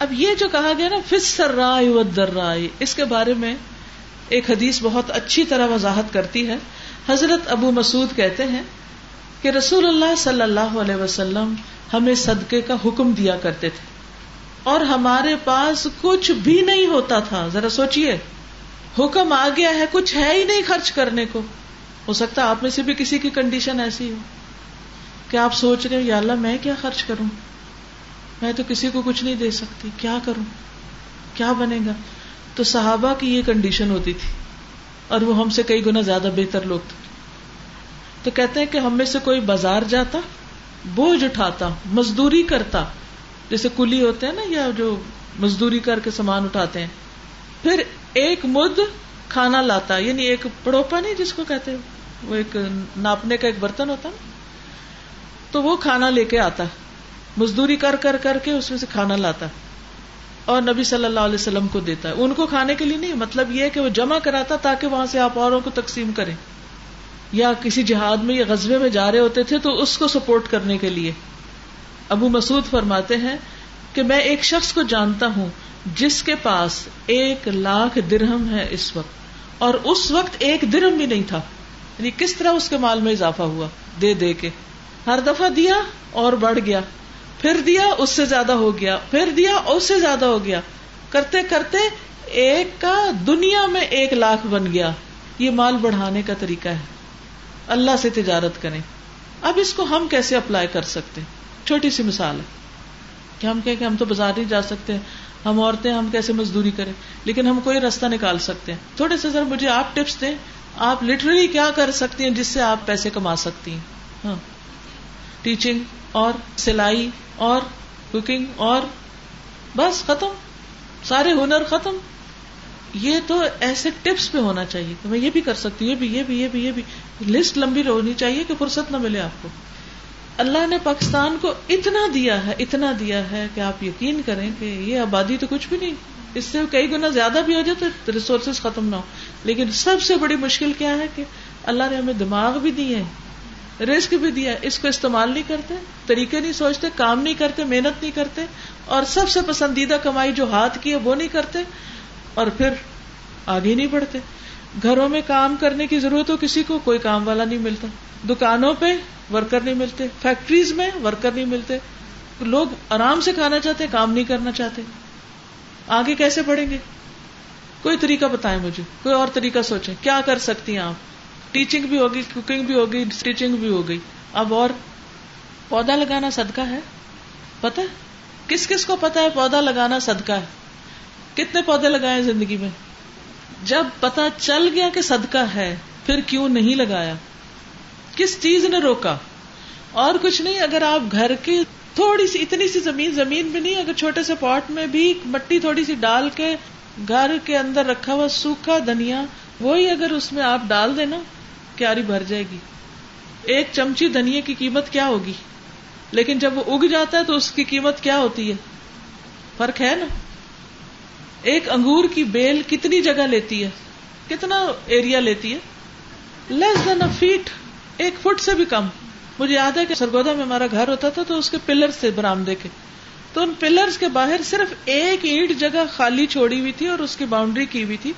اب یہ جو کہا گیا نا فسر رائے و در رائے اس کے بارے میں ایک حدیث بہت اچھی طرح وضاحت کرتی ہے۔ حضرت ابو مسعود کہتے ہیں کہ رسول اللہ صلی اللہ علیہ وسلم ہمیں صدقے کا حکم دیا کرتے تھے۔ اور ہمارے پاس کچھ بھی نہیں ہوتا تھا۔ ذرا سوچئے، حکم آ گیا ہے، کچھ ہے ہی نہیں خرچ کرنے کو۔ ہو سکتا آپ میں سے بھی کسی کی کنڈیشن ایسی ہو۔ کہ آپ سوچ رہے یا اللہ، میں کیا خرچ کروں؟ میں تو کسی کو کچھ نہیں دے سکتی۔ کیا کروں؟ کیا بنے گا؟ تو صحابہ کی یہ کنڈیشن ہوتی تھی۔ اور وہ ہم سے کئی گنا زیادہ بہتر لوگ تھے۔ تو کہتے ہیں کہ ہم میں سے کوئی بازار جاتا، بوجھ اٹھاتا، مزدوری کرتا۔ جیسے کلی ہوتے ہیں نا، یا جو مزدوری کر کے سامان اٹھاتے ہیں۔ پھر ایک مد کھانا لاتا یعنی ایک پڑوپا نہیں جس کو کہتے وہ ایک ناپنے کا ایک برتن ہوتا نا۔ تو وہ کھانا لے کے آتا۔ مزدوری کر کر کر کے اس میں سے کھانا لاتا اور نبی صلی اللہ علیہ وسلم کو دیتا ہے۔ ان کو کھانے کے لیے نہیں مطلب یہ کہ وہ جمع کراتا تاکہ وہاں سے آپ اوروں کو تقسیم کریں۔ یا کسی جہاد میں یا غزبے میں جا رہے ہوتے تھے تو اس کو سپورٹ کرنے کے لیے۔ ابو مسعود فرماتے ہیں کہ میں ایک شخص کو جانتا ہوں جس کے پاس ایک لاکھ درہم ہے اس وقت، اور اس وقت ایک درہم بھی نہیں تھا۔ یعنی کس طرح اس کے مال میں اضافہ ہوا؟ دے دے کے۔ ہر دفعہ دیا اور بڑھ گیا۔ پھر دیا، اس سے زیادہ ہو گیا، پھر دیا، اس سے زیادہ ہو گیا۔ کرتے کرتے ایک کا دنیا میں ایک لاکھ بن گیا۔ یہ مال بڑھانے کا طریقہ ہے۔ اللہ سے تجارت کریں۔ اب اس کو ہم کیسے اپلائی کر سکتے؟ چھوٹی سی مثال ہے۔ کہ ہم کہیں کہ ہم تو بازار نہیں جا سکتے، ہم عورتیں، ہم کیسے مزدوری کریں؟ لیکن ہم کوئی راستہ نکال سکتے ہیں۔ تھوڑے سے ذرا مجھے آپ ٹپس دیں۔ آپ لٹرلی کیا کر سکتی ہیں جس سے آپ پیسے کما سکتی ہیں؟ ہاں۔ ٹیچنگ اور سلائی اور کوکنگ اور بس ختم، سارے ہنر ختم۔ یہ تو ایسے ٹپس پہ ہونا چاہیے کہ میں یہ بھی کر سکتی ہوں، یہ بھی یہ بھی یہ بھی یہ بھی۔ لسٹ لمبی ہونی چاہیے کہ فرصت نہ ملے آپ کو۔ اللہ نے پاکستان کو اتنا دیا ہے، اتنا دیا ہے کہ آپ یقین کریں کہ یہ آبادی تو کچھ بھی نہیں۔ اس سے کئی گنا زیادہ بھی ہو جائے تو ریسورسز ختم نہ ہو لیکن سب سے بڑی مشکل کیا ہے کہ اللہ نے ہمیں دماغ بھی دیے رسک بھی دیا اس کو استعمال نہیں کرتے، طریقے نہیں سوچتے، کام نہیں کرتے، محنت نہیں کرتے، اور سب سے پسندیدہ کمائی جو ہاتھ کی ہے وہ نہیں کرتے، اور پھر آگے نہیں بڑھتے۔ گھروں میں کام کرنے کی ضرورت ہو کسی کو، کوئی کام والا نہیں ملتا۔ دکانوں پہ ورکر نہیں ملتے، فیکٹریز میں ورکر نہیں ملتے۔ لوگ آرام سے کھانا چاہتے، کام نہیں کرنا چاہتے۔ آگے کیسے بڑھیں گے؟ کوئی طریقہ بتائیں مجھے، کوئی اور طریقہ سوچیں۔ کیا کر سکتی ہیں آپ؟ ٹیچنگ بھی ہوگی کوکنگ بھی ہوگی اسٹیچنگ بھی ہوگی۔ اب اور پودا لگانا صدقہ ہے؟ پتا کس کس کو پتا ہے پودا لگانا صدقہ ہے؟ کتنے پودے لگائے زندگی میں؟ جب پتا چل گیا کہ صدقہ ہے، پھر کیوں نہیں لگایا؟ کس چیز نے روکا؟ اور کچھ نہیں، اگر آپ گھر کی تھوڑی سی، اتنی سی زمین زمین بھی نہیں، اگر چھوٹے سے پاٹ میں بھی مٹی تھوڑی سی ڈال کے گھر کے اندر رکھا ہوا سوکھا دھنیا، وہی اگر اس میں آپ ڈال دینا کیاری بھر جائے گی۔ ایک چمچی دھنیا کی قیمت کیا ہوگی؟ لیکن جب وہ اگ جاتا ہے تو اس کی قیمت کیا ہوتی ہے؟ فرق ہے نا؟ ایک انگور کی بیل کتنی جگہ لیتی ہے؟ کتنا ایریا لیتی ہے؟ لیس دین اے فیٹ ایک فٹ سے بھی کم۔ مجھے یاد ہے کہ سرگودا میں ہمارا گھر ہوتا تھا تو اس کے پلر سے برام دیکھے تو ان پلرز کے باہر صرف ایک اینٹ جگہ خالی چھوڑی ہوئی تھی اور اس کی باؤنڈری کی ہوئی تھی۔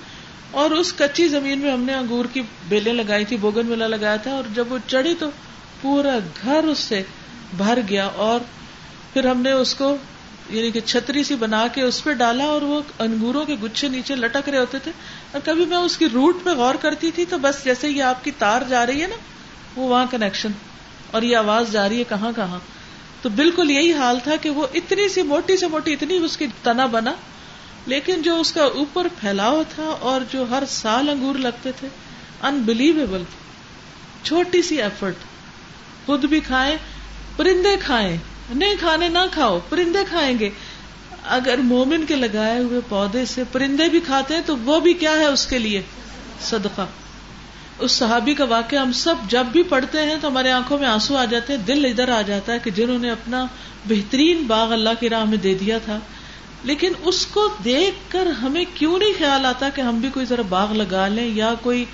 اور اس کچی زمین میں ہم نے انگور کی بیلیں لگائی تھی، بوگن میلا لگایا تھا، اور جب وہ چڑھی تو پورا گھر اس سے بھر گیا اور پھر ہم نے اس کو یعنی کہ چھتری سی بنا کے اس پہ ڈالا اور وہ انگوروں کے گچھے نیچے لٹک رہے ہوتے تھے۔ اور کبھی میں اس کی روٹ پہ غور کرتی تھی تو بس جیسے یہ آپ کی تار جا رہی ہے نا، وہ وہاں کنیکشن اور یہ آواز جا رہی ہے کہاں کہاں۔ تو بالکل یہی حال تھا کہ وہ اتنی سی موٹی سے موٹی اتنی اس کی تنا بنا لیکن جو اس کا اوپر پھیلاؤ تھا اور جو ہر سال انگور لگتے تھے انبلیویبل چھوٹی سی ایفرٹ خود بھی کھائیں، پرندے کھائیں۔ نہیں کھانے نہ کھاؤ، پرندے کھائیں گے۔ اگر مومن کے لگائے ہوئے پودے سے پرندے بھی کھاتے ہیں، تو وہ بھی کیا ہے اس کے لیے؟ صدقہ۔ اس صحابی کا واقعہ ہم سب جب بھی پڑھتے ہیں تو ہمارے آنکھوں میں آنسو آ جاتے ہیں، دل ادھر آ جاتا ہے کہ جنہوں نے اپنا بہترین باغ اللہ کی راہ میں دے دیا تھا۔ لیکن اس کو دیکھ کر ہمیں کیوں نہیں خیال آتا کہ ہم بھی کوئی ذرا باغ لگا لیں یا کوئی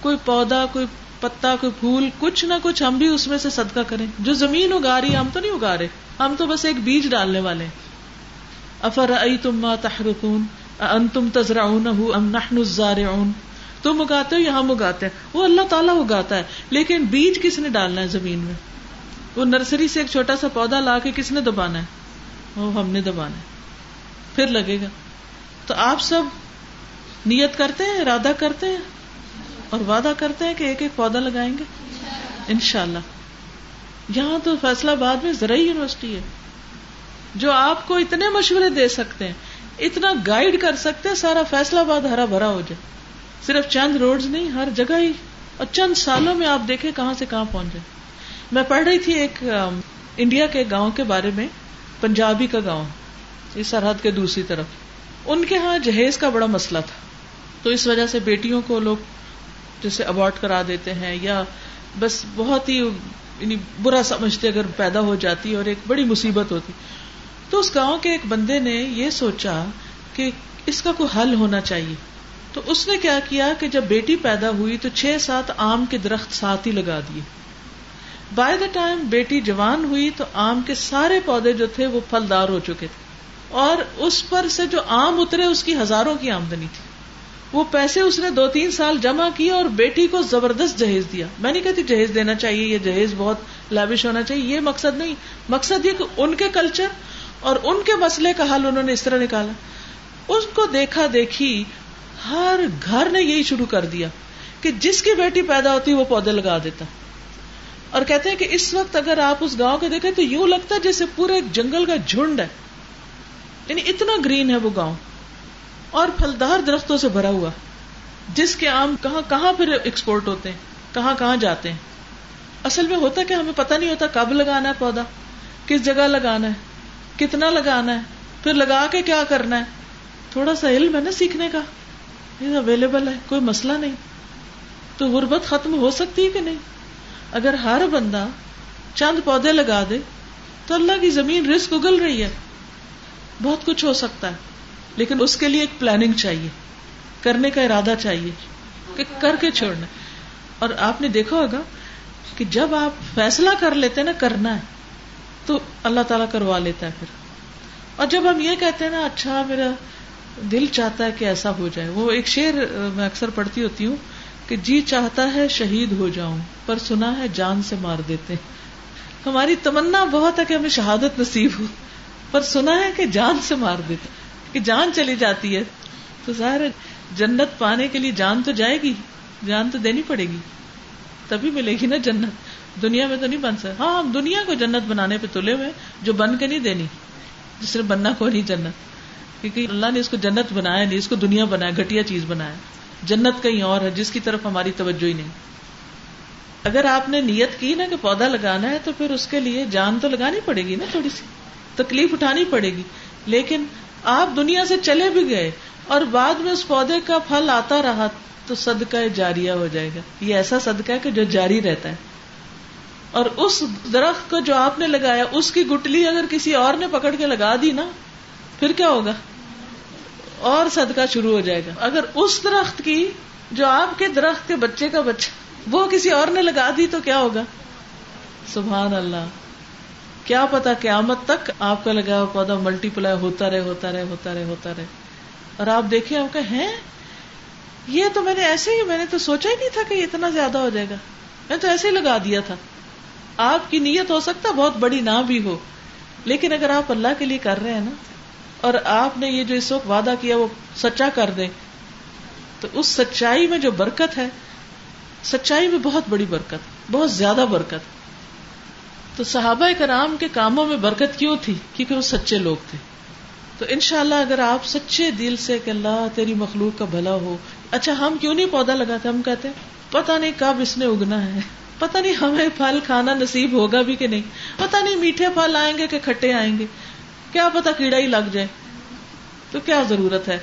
کوئی پودا، کوئی پتا، کوئی پھول، کچھ نہ کچھ ہم بھی اس میں سے صدقہ کریں۔ جو زمین اگا رہی ہے ہم تو نہیں اگا رہے ہم تو بس ایک بیج ڈالنے والے افر ائی تم تحرکون ان تم تزرا ام نحن الزارعون؟ تم اگاتے ہو یہاں اگاتے ہیں؟ وہ اللہ تعالیٰ اگاتا ہے، لیکن بیج کس نے ڈالنا ہے زمین میں؟ وہ نرسری سے ایک چھوٹا سا پودا لا کے کس نے دبانا ہے؟ وہ ہم نے دبانا ہے۔ پھر لگے گا۔ تو آپ سب نیت کرتے ہیں، ارادہ کرتے ہیں اور وعدہ کرتے ہیں کہ ایک ایک پودا لگائیں گے؟ انشاءاللہ۔ یہاں تو فیصلہ باد میں زرعی یونیورسٹی ہے۔ جو آپ کو اتنے مشورے دے سکتے ہیں، اتنا گائیڈ کر سکتے ہیں، سارا فیصلہ باد ہرا بھرا ہو جائے۔ صرف چند روڈ نہیں، ہر جگہ ہی۔ اور چند سالوں میں آپ دیکھیں کہاں سے کہاں پہنچے میں پڑھ رہی تھی ایک انڈیا کے گاؤں کے بارے میں، پنجابی کا گاؤں۔ اس سرحد کے دوسری طرف۔ ان کے ہاں جہیز کا بڑا مسئلہ تھا۔ تو اس وجہ سے بیٹیوں کو لوگ جیسے ابارٹ کرا دیتے ہیں یا بس بہت ہی یعنی برا سمجھتے اگر پیدا ہو جاتی اور ایک بڑی مصیبت ہوتی۔ تو اس گاؤں کے ایک بندے نے یہ سوچا کہ اس کا کوئی حل ہونا چاہیے۔ تو اس نے کیا کیا کہ جب بیٹی پیدا ہوئی تو چھ سات آم کے درخت ساتھ ہی لگا دیے۔ بائی دا ٹائم بیٹی جوان ہوئی تو آم کے سارے پودے جو تھے وہ پھلدار ہو چکے تھے۔ اور اس پر سے جو آم اترے، اس کی ہزاروں کی آمدنی تھی۔ وہ پیسے اس نے دو تین سال جمع کیے اور بیٹی کو زبردست جہیز دیا۔ میں نہیں کہتی جہیز دینا چاہیے، یہ جہیز بہت لابش ہونا چاہیے، یہ مقصد نہیں۔ مقصد یہ کہ ان کے کلچر اور ان کے مسئلے کا حل انہوں نے اس طرح نکالا۔ اس کو دیکھا دیکھی ہر گھر نے یہی شروع کر دیا کہ جس کی بیٹی پیدا ہوتی وہ پودے لگا دیتا۔ اور کہتے ہیں کہ اس وقت اگر آپ اس گاؤں کو دیکھیں تو یوں لگتا ہے جیسے پورے جنگل کا جھنڈ ہے۔ یعنی اتنا گرین ہے وہ گاؤں اور پھلدار درختوں سے بھرا ہوا جس کے آم کہاں کہاں پھر ایکسپورٹ ہوتے ہیں، کہاں کہاں جاتے ہیں۔ اصل میں ہوتا کہ ہمیں پتہ نہیں ہوتا کب لگانا ہے پودا، کس جگہ لگانا ہے، کتنا لگانا ہے، پھر لگا کے کیا کرنا ہے۔ تھوڑا سا علم ہے نا سیکھنے کا۔ یہ اویلیبل ہے، کوئی مسئلہ نہیں۔ تو غربت ختم ہو سکتی ہے کہ نہیں؟ اگر ہر بندہ چند پودے لگا دے تو اللہ کی زمین رسک اگل رہی ہے۔ بہت کچھ ہو سکتا ہے، لیکن اس کے لیے ایک پلاننگ چاہیے، کرنے کا ارادہ چاہیے کہ کر کے چھوڑنا اور آپ نے دیکھا ہوگا کہ جب آپ فیصلہ کر لیتے نا، کرنا ہے، تو اللہ تعالیٰ کروا لیتا ہے پھر۔ اور جب ہم یہ کہتے ہیں نا اچھا میرا دل چاہتا ہے کہ ایسا ہو جائے۔ وہ ایک شعر میں اکثر پڑھتی ہوتی ہوں کہ جی چاہتا ہے شہید ہو جاؤں، پر سنا ہے جان سے مار دیتے۔ ہماری تمنا بہت ہے کہ ہمیں شہادت نصیب ہو۔ پر سنا ہے کہ جان سے مار دیتے کہ جان چلی جاتی ہے۔ تو ظاہر جنت پانے کے لیے جان تو جائے گی، جان تو دینی پڑے گی۔ تبھی ملے گی نا جنت۔ دنیا میں تو نہیں بن سکتا۔ ہاں ہم دنیا کو جنت بنانے پہ تلے ہوئے جو بن کے نہیں دینی۔ جس نے بننا کو نہیں جنت۔ کیونکہ اللہ نے اس کو جنت بنایا، نہیں، اس کو دنیا بنایا گٹیا چیز بنایا۔ جنت کہیں اور ہے، جس کی طرف ہماری توجہ ہی نہیں۔ اگر آپ نے نیت کی نا کہ پودا لگانا ہے، تو پھر اس کے لیے جان تو لگانی پڑے گی نا تھوڑی سی۔ تکلیف اٹھانی پڑے گی۔ لیکن آپ دنیا سے چلے بھی گئے اور بعد میں اس پودے کا پھل آتا رہا تو صدقہ جاریہ ہو جائے گا۔ یہ ایسا صدقہ ہے کہ جو جاری رہتا ہے۔ اور اس درخت کو جو آپ نے لگایا، اس کی گٹلی اگر کسی اور نے پکڑ کے لگا دی نا، پھر کیا ہوگا؟ اور صدقہ شروع ہو جائے گا۔ اگر اس درخت کی، جو آپ کے درخت کے بچے کا بچہ، وہ کسی اور نے لگا دی تو کیا ہوگا؟ سبحان اللہ۔ کیا پتا قیامت تک آپ کا لگا ہوا پودا ملٹی پلائی ہوتا رہے ہوتا رہے ہوتا رہے ہوتا رہے۔ اور آپ دیکھیں، آپ کہ ہیں؟ یہ تو میں نے ایسے ہی، میں نے تو سوچا ہی نہیں تھا کہ اتنا زیادہ ہو جائے گا۔ میں تو ایسے ہی لگا دیا تھا۔ آپ کی نیت ہو سکتا بہت بڑی نہ بھی ہو، لیکن اگر آپ اللہ کے لیے کر رہے ہیں نا، اور آپ نے یہ جو اس وقت وعدہ کیا، وہ سچا کر دیں، تو اس سچائی میں جو برکت ہے، سچائی میں بہت بڑی برکت، بہت زیادہ برکت۔ تو صحابہ کرام کے کاموں میں برکت کیوں تھی؟ کیونکہ وہ سچے لوگ تھے۔ تو انشاءاللہ اگر آپ سچے دل سے کہ اللہ تیری مخلوق کا بھلا ہو اچھا ہم کیوں نہیں پودا لگاتے؟ ہم کہتے پتا نہیں کب اس نے اگنا ہے۔ پتا نہیں ہمیں پھل کھانا نصیب ہوگا بھی کہ نہیں۔ پتا نہیں میٹھے پھل آئیں گے کہ کھٹے آئیں گے۔ کیا پتا کیڑا ہی لگ جائے۔ تو کیا ضرورت ہے؟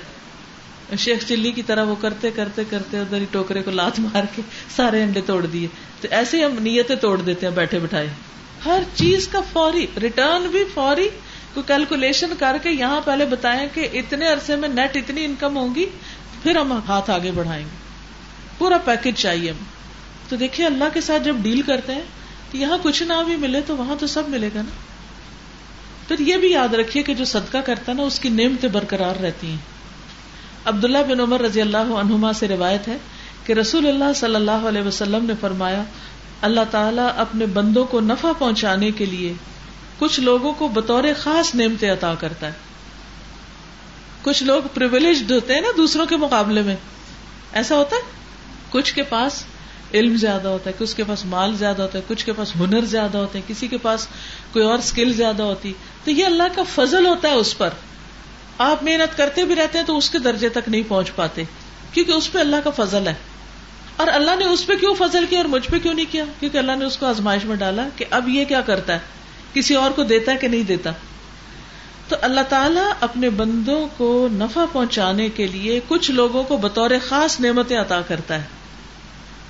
شیخ چلی کی طرح وہ کرتے کرتے کرتے ادھر ہی ٹوکرے کو لات مار کے سارے انڈے توڑ دیے۔ تو ایسے ہی ہم نیتیں توڑ دیتے ہیں بیٹھے بٹھائے۔ ہر چیز کا فوری ریٹرن بھی فوری کو کیلکولیشن کر کے یہاں پہلے بتائیں کہ اتنے عرصے میں نیٹ اتنی انکم ہوگی، پھر ہم ہاتھ آگے بڑھائیں گے۔ پورا پیکج چاہیے ہم۔ تو دیکھیے اللہ کے ساتھ جب ڈیل کرتے ہیں، تو یہاں کچھ نہ بھی ملے تو وہاں تو سب ملے گا نا۔ پھر یہ بھی یاد رکھیے کہ جو صدقہ کرتا ہے نا، اس کی نعمتیں برقرار رہتی ہیں۔ عبداللہ بن عمر رضی اللہ عنہما سے روایت ہے کہ رسول اللہ صلی اللہ علیہ وسلم نے فرمایا اللہ تعالیٰ اپنے بندوں کو نفع پہنچانے کے لیے کچھ لوگوں کو بطور خاص نعمتیں عطا کرتا ہے۔ کچھ لوگ پرولیجڈ ہوتے ہیں نا دوسروں کے مقابلے میں۔ ایسا ہوتا ہے؟ کچھ کے پاس علم زیادہ ہوتا ہے، کچھ کے پاس مال زیادہ ہوتا ہے، کچھ کے پاس ہنر زیادہ ہوتے ہیں، کسی کے پاس کوئی اور اسکل زیادہ ہوتی۔ تو یہ اللہ کا فضل ہوتا ہے اس پر۔ آپ محنت کرتے بھی رہتے ہیں تو اس کے درجے تک نہیں پہنچ پاتے، کیونکہ اس پہ اللہ کا فضل ہے۔ اور اللہ نے اس پہ کیوں فضل کیا اور مجھ پہ کیوں نہیں کیا؟ کیونکہ اللہ نے اس کو آزمائش میں ڈالا کہ اب یہ کیا کرتا ہے؟ کسی اور کو دیتا ہے کہ نہیں دیتا؟ تو اللہ تعالیٰ اپنے بندوں کو نفع پہنچانے کے لیے کچھ لوگوں کو بطور خاص نعمتیں عطا کرتا ہے۔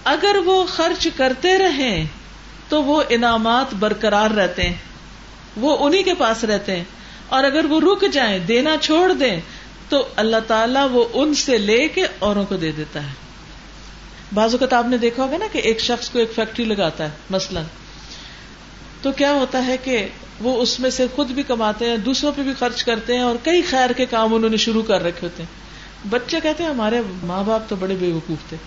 اگر وہ خرچ کرتے رہیں تو وہ انعامات برقرار رہتے ہیں۔ وہ انہیں کے پاس رہتے ہیں۔ اور اگر وہ رک جائیں، دینا چھوڑ دیں، تو اللہ تعالیٰ وہ ان سے لے کے اوروں کو دے دیتا ہے۔ بعض اوقات آپ نے دیکھا ہوگا نا کہ ایک شخص کو ایک فیکٹری لگاتا ہے، مثلاً۔ تو کیا ہوتا ہے کہ وہ اس میں سے خود بھی کماتے ہیں، دوسروں پہ بھی خرچ کرتے ہیں اور کئی خیر کے کام انہوں نے شروع کر رکھے ہوتے ہیں۔ بچے کہتے ہیں، ہمارے ماں باپ تو بڑے بے وقوف تھے۔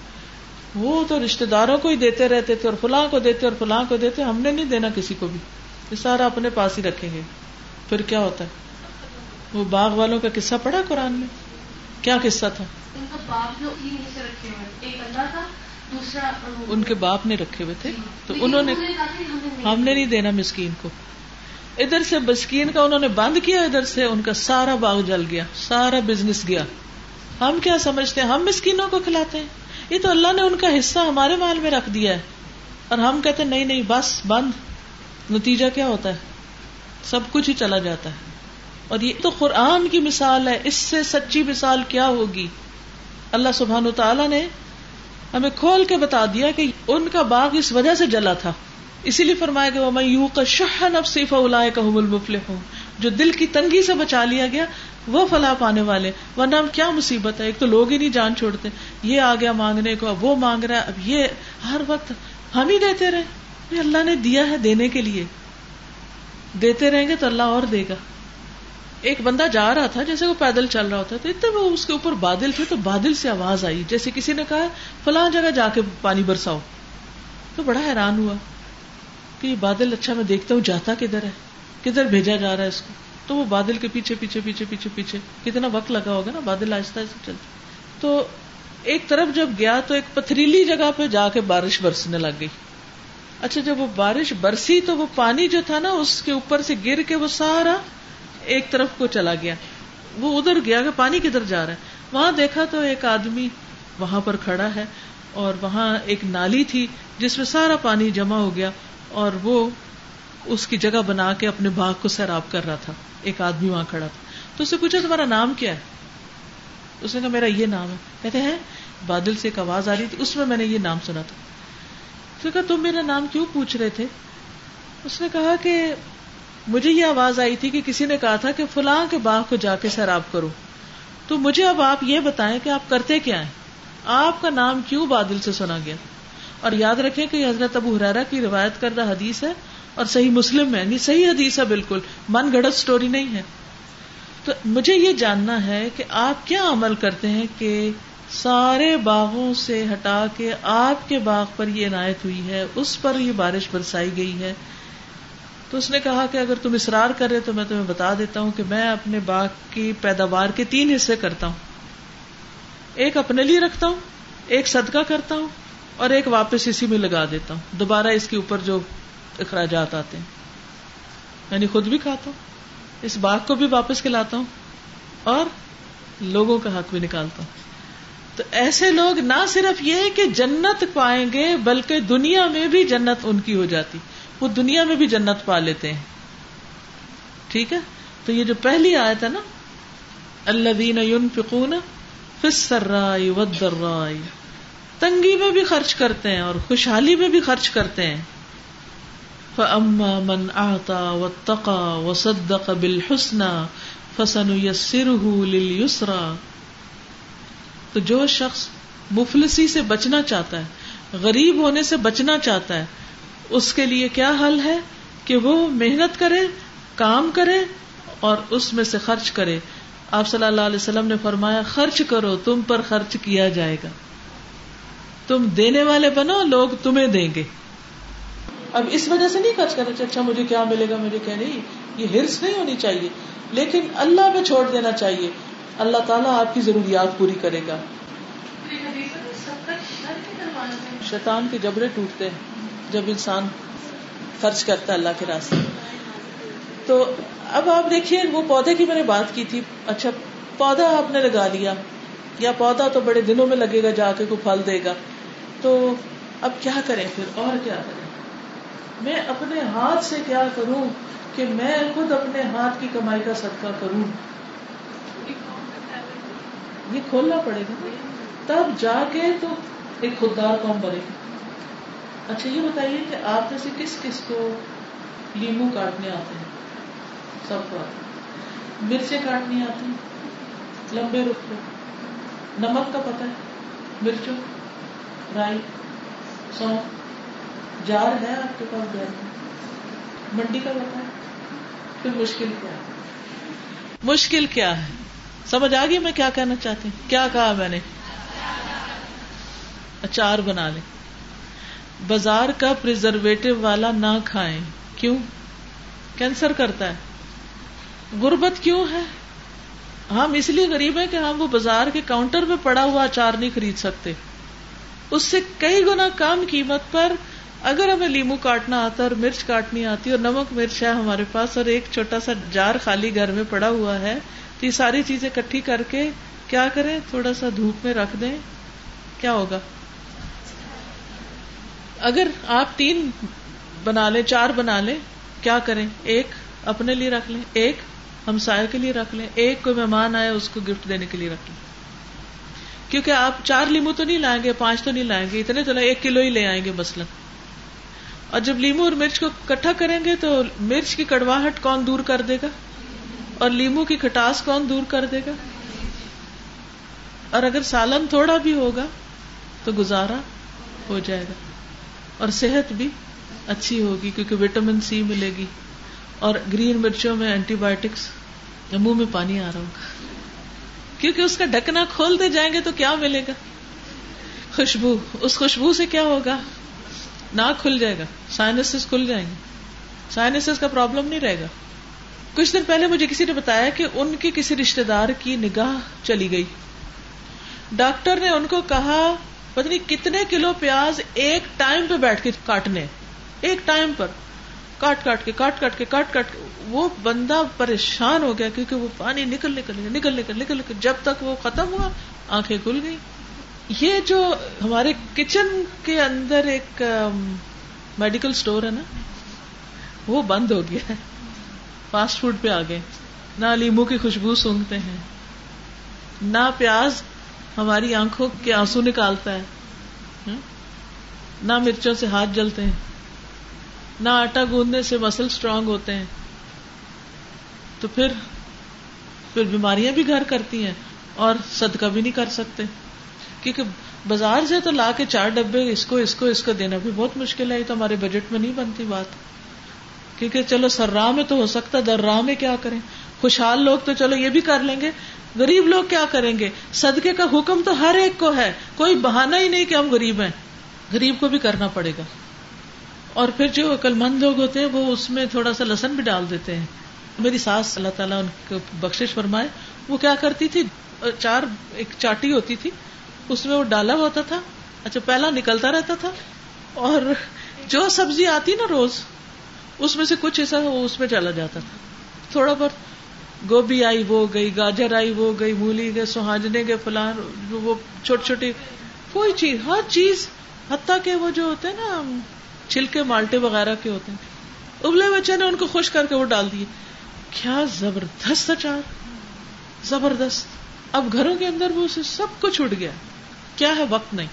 وہ تو رشتے داروں کو ہی دیتے رہتے تھے اور فلاں کو دیتے اور فلاں کو دیتے، ہم نے نہیں دینا کسی کو بھی۔ یہ سارا اپنے پاس ہی رکھیں گے۔ پھر کیا ہوتا ہے؟ وہ باغ والوں کا قصہ پڑا قرآن میں؟ کیا قصہ تھا؟ ان کے باپ نے رکھے ہوئے تھے۔ تو انہوں نے ہم نے نہیں دینا مسکین کو۔ ادھر سے مسکین کا انہوں نے بند کیا ادھر سے ان کا سارا باغ جل گیا سارا بزنس گیا۔ ہم کیا سمجھتے ہیں؟ ہم مسکینوں کو کھلاتے ہیں۔ یہ تو اللہ نے ان کا حصہ ہمارے مال میں رکھ دیا ہے۔ اور ہم کہتے ہیں نہیں نہیں بس بند۔ نتیجہ کیا ہوتا ہے؟ سب کچھ ہی چلا جاتا ہے۔ اور یہ تو قرآن کی مثال ہے، اس سے سچی مثال کیا ہوگی؟ اللہ سبحان تعالیٰ نے ہمیں کھول کے بتا دیا کہ ان کا باغ اس وجہ سے جلا تھا۔ اسی لیے فرمایا گیا میں یو کا شہ نب صف کا مفل ہوں جو دل کی تنگی سے بچا لیا گیا، وہ فلاح پانے والے۔ ورنہ اب کیا مصیبت ہے؟ ایک تو لوگ ہی نہیں جان چھوڑتے۔ یہ آ گیا مانگنے کو، اب وہ مانگ رہا ہے۔ اب یہ ہر وقت ہم ہی دیتے رہے۔ اللہ نے دیا ہے دینے کے لیے۔ دیتے رہیں گے تو اللہ اور دے گا۔ ایک بندہ جا رہا تھا، جیسے وہ پیدل چل رہا ہوتا تو اتنے وہ اس کے اوپر بادل تھے، تو بادل سے آواز آئی۔ جیسے کسی نے کہا، فلاں جگہ جا کے پانی برساؤ۔ تو بڑا حیران ہوا کہ یہ بادل اچھا میں دیکھتا ہوں، جاتا کدھر ہے؟ کدھر بھیجا جا رہا ہے اس کو؟ تو وہ بادل کے پیچھے پیچھے پیچھے پیچھے پیچھے، کتنا وقت لگا ہوگا نا، بادل آہستہ آہستہ چلتے تو ایک طرف جب گیا، تو ایک پتھریلی جگہ پہ جا کے بارش برسنے لگ گئی۔ اچھا جب وہ بارش برسی، تو وہ پانی جو تھا نا، اس کے اوپر سے گر کے وہ سارا ایک طرف کو چلا گیا۔ وہ ادھر گیا کہ پانی کدھر جا رہا ہے۔ وہاں دیکھا تو ایک آدمی وہاں پر کھڑا ہے اور وہاں ایک نالی تھی جس میں سارا پانی جمع ہو گیا اور وہ اس کی جگہ بنا کے اپنے باغ کو سیراب کر رہا تھا۔ ایک آدمی وہاں کھڑا تھا۔ تو اسے پوچھا، تمہارا نام کیا ہے؟ اس نے کہا، میرا یہ نام ہے۔ کہتے ہیں، بادل سے ایک آواز آ رہی تھی، اس میں میں نے یہ نام سنا تھا۔ کہا، تم میرا نام کیوں پوچھ رہے تھے؟ اس نے کہا کہ مجھے یہ آواز آئی تھی کہ کسی نے کہا تھا کہ فلاں کے باغ کو جا کے سیراب کرو۔ تو مجھے اب آپ یہ بتائیں کہ آپ کرتے کیا ہیں؟ آپ کا نام کیوں بادل سے سنا گیا؟ اور یاد رکھیں کہ حضرت ابو حرارا کی روایت کردہ حدیث ہے اور صحیح مسلم میں، نہیں، صحیح حدیث ہے بالکل۔ من گڑت اسٹوری نہیں ہے۔ تو مجھے یہ جاننا ہے کہ آپ کیا عمل کرتے ہیں کہ سارے باغوں سے ہٹا کے آپ کے باغ پر یہ عنایت ہوئی ہے، اس پر یہ بارش برسائی گئی ہے۔ تو اس نے کہا کہ اگر تم اصرار کرے تو میں تمہیں بتا دیتا ہوں کہ میں اپنے باغ کی پیداوار کے تین حصے کرتا ہوں۔ ایک اپنے لیے رکھتا ہوں، ایک صدقہ کرتا ہوں اور ایک واپس اسی میں لگا دیتا ہوں۔ دوبارہ اس کے اوپر جو اخراجات آتے ہیں۔ یعنی خود بھی کھاتا ہوں، اس باغ کو بھی واپس کھلاتا ہوں اور لوگوں کا حق بھی نکالتا ہوں۔ تو ایسے لوگ نہ صرف یہ کہ جنت پائیں گے، بلکہ دنیا میں بھی جنت ان کی ہو جاتی۔ وہ دنیا میں بھی جنت پا لیتے ہیں۔ ٹھیک ہے؟ تو یہ جو پہلی آیت ہے نا اللہ دین فکون فسر تنگی میں بھی خرچ کرتے ہیں اور خوشحالی میں بھی خرچ کرتے ہیں۔ فَأَمَّا مَنْ أَعْطَى وَاتَّقَى وَصَدَّقَ بِالْحُسْنَى فَسَنُيَسِّرُهُ لِلْيُسْرَى۔ تو جو شخص مفلسی سے بچنا چاہتا ہے، غریب ہونے سے بچنا چاہتا ہے اس کے لیے کیا حل ہے کہ وہ محنت کرے کام کرے اور اس میں سے خرچ کرے؟ آپ صلی اللہ علیہ وسلم نے فرمایا خرچ کرو تم پر خرچ کیا جائے گا۔ تم دینے والے بنو لوگ تمہیں دیں گے۔ اب اس وجہ سے نہیں خرچ کرنا اچھا مجھے کیا ملے گا؟ مجھے کیا نہیں؟ یہ ہرس نہیں ہونی چاہیے۔ لیکن اللہ پہ چھوڑ دینا چاہیے۔ اللہ تعالیٰ آپ کی ضروریات پوری کرے گا۔ شیطان کے جبڑے ٹوٹتے ہیں۔ جب انسان خرچ کرتا ہے اللہ کے راستے تو اب آپ دیکھیے، وہ پودے کی میں نے بات کی تھی۔ اچھا پودا آپ نے لگا لیا، یا پودا تو بڑے دنوں میں لگے گا، جا کے کوئی پھل دے گا۔ تو اب کیا کریں پھر؟ اور کیا کریں؟ میں اپنے ہاتھ سے کیا کروں کہ میں خود اپنے ہاتھ کی کمائی کا صدقہ کروں؟ یہ کھولنا پڑے گا۔ تب جا کے تو ایک خوددار قوم بنے۔ گی اچھا یہ بتائیے کہ آپ میں سے کس کس کو لیمو کاٹنے آتے ہیں؟ سب کو آتے مرچیں کاٹنی آتی ہیں؟ لمبے رخ پہ۔ نمک کا پتہ ہے؟ مرچوں، رائی، سونف۔ جار ہے آپ کے پاس جار منڈی کا پتا ہے؟ پھر مشکل کیا ہے؟ مشکل کیا ہے؟ سمجھ آ گئی میں کیا کہنا چاہتی ہوں؟ کیا کہا میں نے؟ اچار بنا لیں۔ بازار کا پرزرویٹو والا نہ کھائیں۔ کیوں؟ کینسر کرتا ہے۔ غربت کیوں ہے؟ ہم اس لیے غریب ہیں کہ ہم وہ بازار کے کاؤنٹر پہ پڑا ہوا اچار نہیں خرید سکتے۔ اس سے کئی گنا کم قیمت پر اگر ہمیں لیمو کاٹنا آتا اور مرچ کاٹنی آتی اور نمک مرچ ہے ہمارے پاس اور ایک چھوٹا سا جار خالی گھر میں پڑا ہوا ہے تو یہ ساری چیزیں کٹھی کر کے کیا کریں؟ تھوڑا سا دھوپ میں رکھ دیں۔ کیا ہوگا؟ اگر آپ تین بنا لیں، چار بنا لیں، کیا کریں؟ ایک اپنے لیے رکھ لیں، ایک ہمسائے کے لیے رکھ لیں، ایک کوئی مہمان آئے اس کو گفٹ دینے کے لیے رکھ لیں۔ کیونکہ آپ چار لیمو تو نہیں لائیں گے، پانچ تو نہیں لائیں گے، اتنے تو ایک کلو ہی لے آئیں گے مثلاً۔ اور جب لیمو اور مرچ کو کٹھا کریں گے تو مرچ کی کڑواہٹ کون دور کر دے گا؟ اور لیمو کی کھٹاس کون دور کر دے گا؟ اور اگر سالن تھوڑا بھی ہوگا تو گزارا ہو جائے گا۔ اور صحت بھی اچھی ہوگی کیونکہ وٹامن سی ملے گی اور گرین مرچوں میں اینٹی بایوٹکس منہ میں پانی آ رہا ہوگا۔ کیونکہ اس کا ڈھکنا کھولتے جائیں گے تو کیا ملے گا؟ خوشبو۔ اس خوشبو سے کیا ہوگا؟ ناک کھل جائے گا سائنس کھل جائیں گے۔ سائنس کا پرابلم نہیں رہے گا۔ کچھ دن پہلے مجھے کسی نے بتایا کہ ان کی کسی رشتے دار کی نگاہ چلی گئی۔ ڈاکٹر نے ان کو کہا پتنی کتنے کلو پیاز ایک ٹائم پہ بیٹھ کے کاٹنے، ایک ٹائم پر۔ کاٹ کاٹ کے، کاٹ کاٹ کے، کاٹ کاٹ کے۔ وہ بندہ پریشان ہو گیا کیونکہ وہ پانی نکل نکل نکل نکل نکل نکل جب تک وہ ختم ہوا، آنکھیں کھل گئی یہ جو ہمارے کچن کے اندر ایک میڈیکل اسٹور ہے نا، وہ بند ہو گیا۔ ہے فاسٹ فوڈ پہ آ گئے نہ لیمو کی خوشبو سونگتے ہیں، نہ پیاز ہماری آنکھوں کے آنسو نکالتا ہے۔ ہاں؟ نہ مرچوں سے ہاتھ جلتے ہیں۔ نہ آٹا گوندنے سے مسل اسٹرانگ ہوتے ہیں۔ تو پھر پھر بیماریاں بھی گھر کرتی ہیں اور صدقہ بھی نہیں کر سکتے۔ کیونکہ بازار سے تو لا کے چار ڈبے اس کو اس کو اس کو دینا بھی بہت مشکل ہے۔ یہ تو ہمارے بجٹ میں نہیں بنتی بات۔ کیونکہ چلو سر راہ میں تو ہو سکتا در راہ میں کیا کریں؟ خوشحال لوگ تو چلو یہ بھی کر لیں گے۔ غریب لوگ کیا کریں گے؟ صدقے کا حکم تو ہر ایک کو ہے۔ کوئی بہانا ہی نہیں کہ ہم غریب ہیں۔ غریب کو بھی کرنا پڑے گا۔ اور پھر جو عقل مند لوگ ہوتے ہیں، وہ اس میں تھوڑا سا لسن بھی ڈال دیتے ہیں۔ میری ساس اللہ تعالیٰ ان کو بخش فرمائے۔ وہ کیا کرتی تھی؟ چار، ایک چاٹی ہوتی تھی۔ اس میں وہ ڈالا ہوتا تھا۔ اچھا پہلا نکلتا رہتا تھا۔ اور جو سبزی آتی نا روز، اس میں سے کچھ ایسا اس میں چلا جاتا تھا۔ تھوڑا بہت گوبھی آئی وہ گئی، گاجر آئی وہ گئی، مولی گئے سہاجنے گئے فلان، وہ چھوٹی چھوٹی کوئی چیز، ہر چیز، حتیٰ کہ وہ جو ہوتے ہیں نا، چھلکے مالٹے وغیرہ کے ہوتے ہیں۔ ابلے بچے نے ان کو خوش کر کے وہ ڈال دیے۔ کیا زبردست اچار زبردست۔ اب گھروں کے اندر وہ اسے سب کچھ اٹھ گیا۔ کیا ہے وقت نہیں۔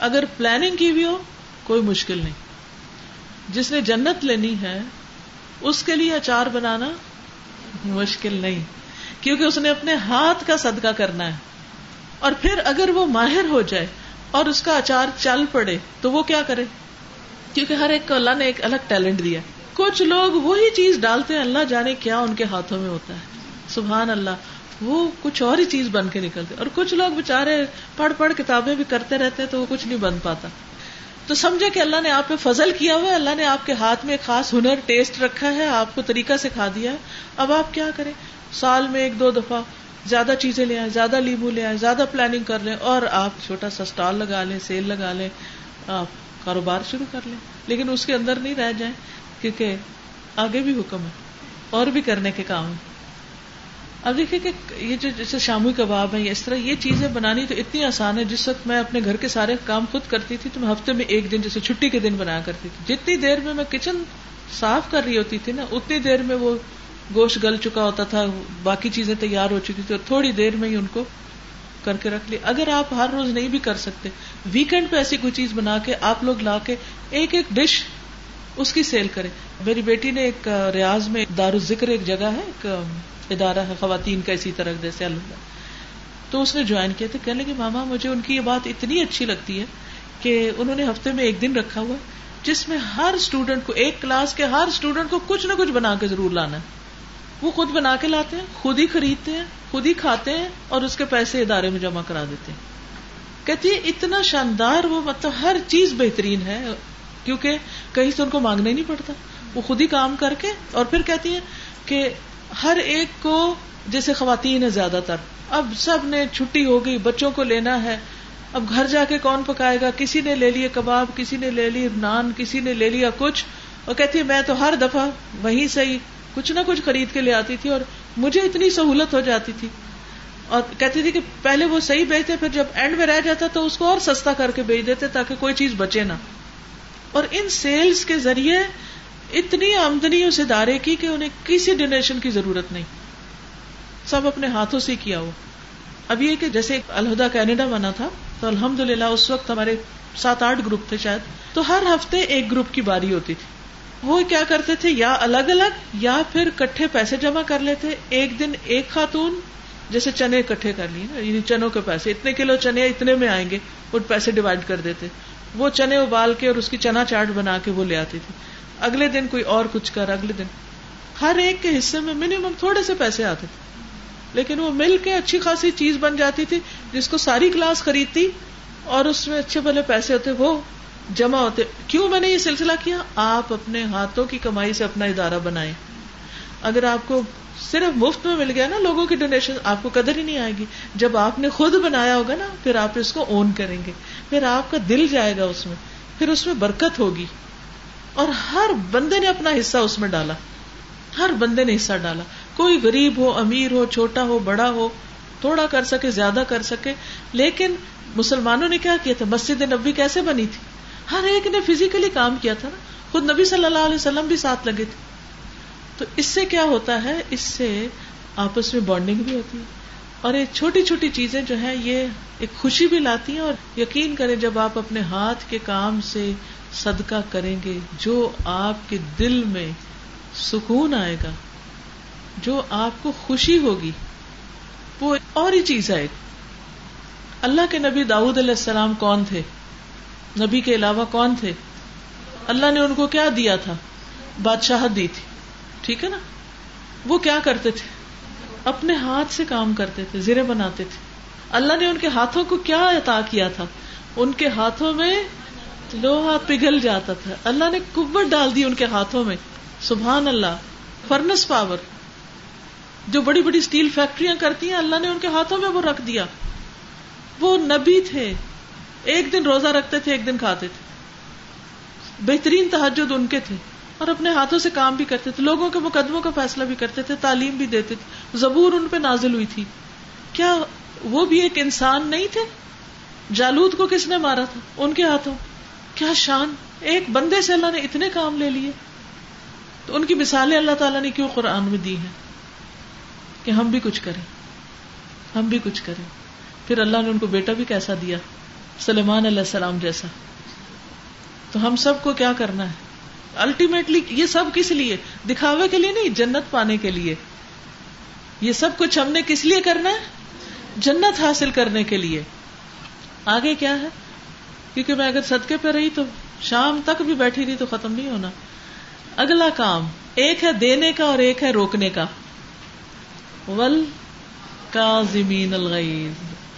اگر پلاننگ کی بھی ہو، کوئی مشکل نہیں۔ جس نے جنت لینی ہے، اس کے لیے اچار بنانا مشکل نہیں۔ کیونکہ اس نے اپنے ہاتھ کا صدقہ کرنا ہے۔ اور پھر اگر وہ ماہر ہو جائے اور اس کا اچار چل پڑے، تو وہ کیا کرے؟ کیونکہ ہر ایک کو اللہ نے ایک الگ ٹیلنٹ دیا۔ کچھ لوگ وہی چیز ڈالتے ہیں، اللہ جانے کیا ان کے ہاتھوں میں ہوتا ہے۔ سبحان اللہ، وہ کچھ اور ہی چیز بن کے نکلتے۔ اور کچھ لوگ بےچارے پڑھ پڑھ کتابیں بھی کرتے رہتے تو وہ کچھ نہیں بن پاتا۔ تو سمجھے کہ اللہ نے آپ پہ فضل کیا ہوا ہے، اللہ نے آپ کے ہاتھ میں ایک خاص ہنر، ٹیسٹ رکھا ہے، آپ کو طریقہ سکھا دیا ہے۔ اب آپ کیا کریں؟ سال میں ایک دو دفعہ زیادہ چیزیں لے آئیں، زیادہ لیمو لے آئیں، زیادہ پلاننگ کر لیں اور آپ چھوٹا سا اسٹال لگا لیں سیل لگا لیں، آپ کاروبار شروع کر لیں۔ لیکن اس کے اندر نہیں رہ جائیں، کیونکہ آگے بھی حکم ہے اور بھی کرنے کے کام ہے اب دیکھیے کہ یہ جو جیسے شامی کباب ہے یا اس طرح یہ چیزیں بنانی تو اتنی آسان ہے، جس وقت میں اپنے گھر کے سارے کام خود کرتی تھی تو میں ہفتے میں ایک دن جیسے چھٹی کے دن بنایا کرتی تھی۔ جتنی دیر میں میں کچن صاف کر رہی ہوتی تھی نا، اتنی دیر میں وہ گوشت گل چکا ہوتا تھا، باقی چیزیں تیار ہو چکی تھی اور تھوڑی دیر میں ہی ان کو کر کے رکھ لی۔ اگر آپ ہر روز نہیں بھی کر سکتے، ویکینڈ پہ ایسی کوئی چیز بنا کے آپ لوگ لا کے ایک ایک ڈش اس کی سیل کرے میری بیٹی نے ایک ریاض میں دار ذکر ایک جگہ ہے، ایک ادارہ ہے، خواتین کا اسی طرح جیسے اللہ تو اس نے جوائن کیا تھا کہنے لگے، ماما، مجھے ان کی یہ بات اتنی اچھی لگتی ہے کہ انہوں نے ہفتے میں ایک دن رکھا ہوا، جس میں ہر اسٹوڈینٹ کو، ایک کلاس کے ہر اسٹوڈینٹ کو کچھ نہ کچھ بنا کے ضرور لانا ہے۔ وہ خود بنا کے لاتے ہیں، خود ہی خریدتے ہیں، خود ہی کھاتے ہیں اور اس کے پیسے ادارے میں جمع کرا دیتے ہیں۔ کہتی ہے، اتنا شاندار وہ مطلب ہر چیز بہترین ہے، کیونکہ کہیں سے ان کو مانگنا ہی نہیں پڑتا۔ وہ خود ہی کام کر کے اور پھر کہتی ہے کہ ہر ایک کو جیسے خواتین ہے زیادہ تر۔ اب سب نے چھٹی ہو گئی بچوں کو لینا ہے۔ اب گھر جا کے کون پکائے گا؟ کسی نے لے لیے کباب، کسی نے لے لی نان، کسی نے لے لیا کچھ۔ اور کہتی ہے، میں تو ہر دفعہ وہیں سے ہی کچھ نہ کچھ خرید کے لے آتی تھی اور مجھے اتنی سہولت ہو جاتی تھی۔ اور کہتی تھی کہ پہلے وہ صحیح بیچتے، پھر جب اینڈ میں رہ جاتا تو اس کو اور سستا کر کے بیچ دیتے تاکہ کوئی چیز بچے نہ۔ اور ان سیلز کے ذریعے اتنی آمدنی اس ادارے کی کہ انہیں کسی ڈونیشن کی ضرورت نہیں۔ سب اپنے ہاتھوں سے کیا ہو۔ اب یہ کہ جیسے الہدا کینیڈا بنا تھا، تو الحمد للہ اس وقت ہمارے سات آٹھ گروپ تھے شاید۔ تو ہر ہفتے ایک گروپ کی باری ہوتی تھی۔ وہ کیا کرتے تھے؟ یا الگ الگ، یا پھر کٹھے پیسے جمع کر لیتے۔ ایک دن ایک خاتون، جیسے چنے اکٹھے کر لیے نا یعنی چنوں کے پیسے۔ اتنے کلو چنے اتنے میں آئیں گے، وہ پیسے ڈیوائڈ کر دیتے۔ وہ چنے ابال کے اور اس کی چنا چاٹ بنا کے وہ لے آتی تھی۔ اگلے دن کوئی اور کچھ کر، اگلے دن۔ ہر ایک کے حصے میں منیمم تھوڑے سے پیسے آتے۔ تھے لیکن وہ مل کے اچھی خاصی چیز بن جاتی تھی، جس کو ساری کلاس خریدتی اور اس میں اچھے بھلے پیسے ہوتے، وہ جمع ہوتے۔ کیوں میں نے یہ سلسلہ کیا؟ آپ اپنے ہاتھوں کی کمائی سے اپنا ادارہ بنائیں۔ اگر آپ کو صرف مفت میں مل گیا نا لوگوں کی ڈونیشن آپ کو قدر ہی نہیں آئے گی۔ جب آپ نے خود بنایا ہوگا نا، پھر آپ اس کو اون کریں گے۔ پھر آپ کا دل جائے گا اس میں۔ پھر اس میں برکت ہوگی۔ اور ہر بندے نے اپنا حصہ اس میں ڈالا۔ ہر بندے نے حصہ ڈالا۔ کوئی غریب ہو، امیر ہو، چھوٹا ہو، بڑا ہو، تھوڑا کر سکے، زیادہ کر سکے۔ لیکن مسلمانوں نے کیا کیا تھا؟ مسجد نبی کیسے بنی تھی؟ ہر ایک نے فزیکلی کام کیا تھا نا۔ خود نبی صلی اللہ علیہ وسلم بھی ساتھ لگے تھے۔ تو اس سے کیا ہوتا ہے؟ اس سے آپس میں بانڈنگ بھی ہوتی ہے۔ اور یہ چھوٹی چھوٹی چیزیں جو ہے یہ ایک خوشی بھی لاتی ہیں اور یقین کریں جب آپ اپنے ہاتھ کے کام سے صدقہ کریں گے، جو آپ کے دل میں سکون آئے گا، جو آپ کو خوشی ہوگی، وہ اور ہی چیز ہے اللہ کے نبی داؤد علیہ السلام کون تھے؟ نبی کے علاوہ کون تھے؟ اللہ نے ان کو کیا دیا تھا؟ بادشاہ دی تھی۔ ٹھیک ہے نا؟ وہ کیا کرتے تھے؟ اپنے ہاتھ سے کام کرتے تھے، زیرے بناتے تھے۔ اللہ نے ان کے ہاتھوں کو کیا عطا کیا تھا؟ ان کے ہاتھوں میں لوہا پگھل جاتا تھا۔ اللہ نے کبٹ ڈال دی ان کے ہاتھوں میں۔ سبحان اللہ۔ فرنس پاور جو بڑی بڑی اسٹیل فیکٹریاں کرتی ہیں، اللہ نے ان کے ہاتھوں میں وہ رکھ دیا۔ وہ نبی تھے۔ ایک دن روزہ رکھتے تھے، ایک دن کھاتے تھے۔ بہترین تحجد ان کے تھے۔ اور اپنے ہاتھوں سے کام بھی کرتے تھے۔ لوگوں کے مقدموں کا فیصلہ بھی کرتے تھے، تعلیم بھی دیتے تھے۔ زبور ان پہ نازل ہوئی تھی۔ کیا وہ بھی ایک انسان نہیں تھے؟ جالود کو کس نے مارا تھا؟ ان کے ہاتھوں۔ کیا شان؟ ایک بندے سے اللہ نے اتنے کام لے لیے۔ تو ان کی مثالیں اللہ تعالیٰ نے کیوں قرآن میں دی ہیں؟ کہ ہم بھی کچھ کریں۔ ہم بھی کچھ کریں۔ پھر اللہ نے ان کو بیٹا بھی کیسا دیا؟ سلیمان علیہ السلام جیسا۔ تو ہم سب کو کیا کرنا ہے؟ الٹیمیٹلی یہ سب کس لیے؟ دکھاوے کے لیے نہیں، جنت پانے کے لیے۔ یہ سب کچھ ہم نے کس لیے کرنا ہے؟ جنت حاصل کرنے کے لیے۔ آگے کیا ہے؟ کیونکہ میں اگر صدقے پہ رہی تو شام تک بھی بیٹھی رہی تو ختم نہیں ہونا۔ اگلا کام، ایک ہے دینے کا اور ایک ہے روکنے کا۔ ول کا زمین الغیز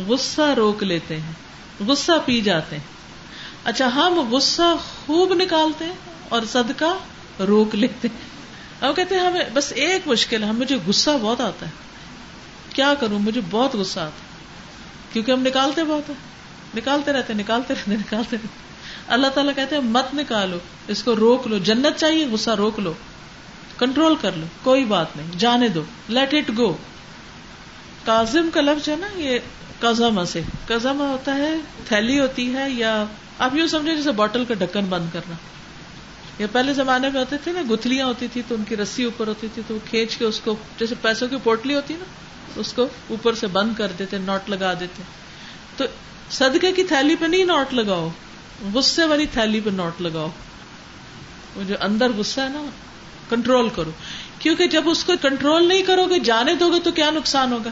غصہ روک لیتے ہیں، غصہ پی جاتے ہیں۔ اچھا ہم غصہ خوب نکالتے ہیں اور صدقہ روک لیتے ہیں۔ اب کہتے ہیں، ہمیں بس ایک مشکل ہے مجھے غصہ بہت آتا ہے۔ کیا کروں؟ مجھے بہت غصہ آتا ہے۔ کیونکہ ہم نکالتے بہت ہے نکالتے رہتے نکالتے رہتے نکالتے رہتے اللہ تعالیٰ کہتے ہیں، مت نکالو، اس کو روک لو۔ جنت چاہیے، غصہ روک لو۔ کنٹرول کر لو، کوئی بات نہیں، جانے دو۔ لیٹ اٹ گو کازم کا لفظ ہے نا، یہ کزما سے۔ کزما ہوتا ہے، تھیلی ہوتی ہے یا آپ یوں سمجھے جیسے بوٹل کا ڈھکن بند کرنا۔ یا پہلے زمانے میں ہوتے تھے نا، گتھلیاں ہوتی تھی تو ان کی رسی اوپر ہوتی تھی تو وہ کھینچ کے اس کو، جیسے پیسوں کی پوٹلی ہوتی نا، اس کو اوپر سے بند کر دیتے، نوٹ لگا دیتے۔ تو صدقے کی تھیلی پہ نہیں نوٹ لگاؤ، غصے والی تھیلی پہ نوٹ لگاؤ۔ وہ جو اندر غصہ ہے نا کنٹرول کرو۔ کیونکہ جب اس کو کنٹرول نہیں کرو گے، جانے دو گے تو کیا نقصان ہوگا؟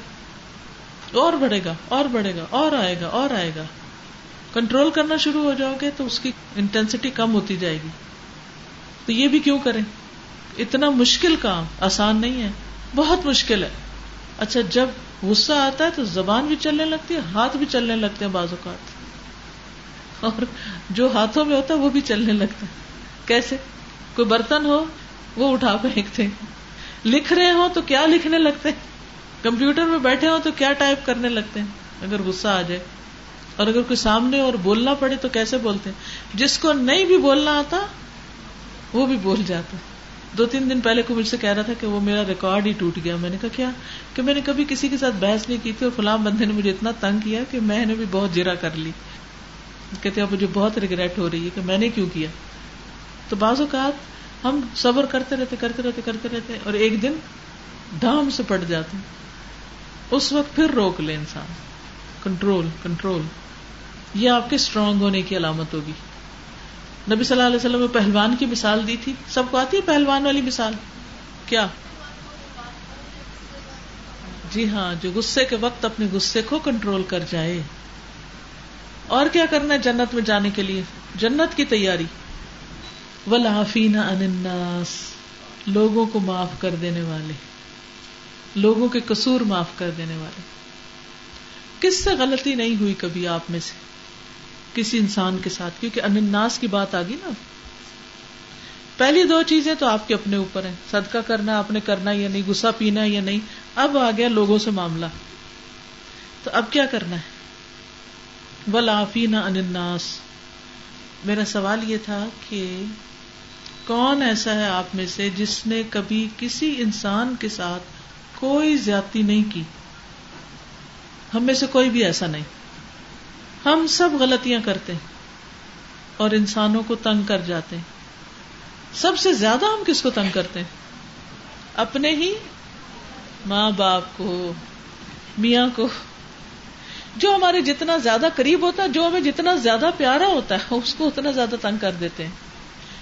اور بڑھے گا، اور بڑھے گا، اور آئے گا، اور آئے گا۔ کنٹرول کرنا شروع ہو جاؤ گے تو اس کی انٹینسٹی کم ہوتی جائے گی۔ تو یہ بھی کیوں کریں؟ اتنا مشکل کام آسان نہیں ہے، بہت مشکل ہے۔ اچھا جب غصہ آتا ہے تو زبان بھی چلنے لگتی ہے، ہاتھ بھی چلنے لگتے ہیں بعض اوقات۔ اور جو ہاتھوں میں ہوتا ہے، وہ بھی چلنے لگتا ہے۔ کیسے؟ کوئی برتن ہو، وہ اٹھا پھینکتے لکھ رہے ہو تو کیا لکھنے لگتے ہیں؟ کمپیوٹر میں بیٹھے ہو تو کیا ٹائپ کرنے لگتے ہیں؟ اگر غصہ آ جائے۔ اور اگر کوئی سامنے اور بولنا پڑے تو کیسے بولتے ہیں؟ جس کو نہیں بھی بولنا آتا، وہ بھی بول جاتا دو تین دن پہلے کو مجھ سے کہہ رہا تھا کہ وہ میرا ریکارڈ ہی ٹوٹ گیا. میں نے کہا، کیا؟ کہ میں نے کبھی کسی کے ساتھ بحث نہیں کی تھی اور فلام بندے نے مجھے اتنا تنگ کیا کہ میں نے بھی بہت جرا کر لی. کہتے مجھے بہت ریگریٹ ہو رہی ہے کہ میں نے کیوں کیا؟ تو بعض اوقات ہم صبر کرتے رہتے کرتے رہتے کرتے رہتے اور ایک دن ڈھام سے پٹ جاتے اس وقت پھر روک لے انسان. کنٹرول کنٹرول یہ آپ کے اسٹرانگ ہونے کی علامت ہوگی. نبی صلی اللہ علیہ وسلم نے پہلوان کی مثال دی تھی۔ سب کو آتی ہے پہلوان والی مثال؟ کیا؟ جی ہاں جو غصے کے وقت اپنے غصے کو کنٹرول کر جائے۔ اور کیا کرنا ہے جنت میں جانے کے لیے؟ جنت کی تیاری۔ ولافین اناس لوگوں کو معاف کر دینے والے۔ لوگوں کے قصور معاف کر دینے والے۔ کس سے غلطی نہیں ہوئی کبھی آپ میں سے؟ کسی انسان کے ساتھ، کیونکہ انناس کی بات آ گئی نا۔ پہلی دو چیزیں تو آپ کے اپنے اوپر ہیں۔ صدقہ کرنا، آپ نے کرنا یا نہیں گسا پینا یا نہیں۔ اب آ گیا لوگوں سے معاملہ۔ تو اب کیا کرنا ہے؟ انناس میرا سوال یہ تھا کہ کون ایسا ہے آپ میں سے جس نے کبھی کسی انسان کے ساتھ کوئی زیادتی نہیں کی؟ ہم میں سے کوئی بھی ایسا نہیں۔ ہم سب غلطیاں کرتے ہیں اور انسانوں کو تنگ کر جاتے ہیں۔ سب سے زیادہ ہم کس کو تنگ کرتے ہیں؟ اپنے ہی ماں باپ کو، میاں کو۔ جو ہمارے جتنا زیادہ قریب ہوتا ہے، جو ہمیں جتنا زیادہ پیارا ہوتا ہے، اس کو اتنا زیادہ تنگ کر دیتے ہیں۔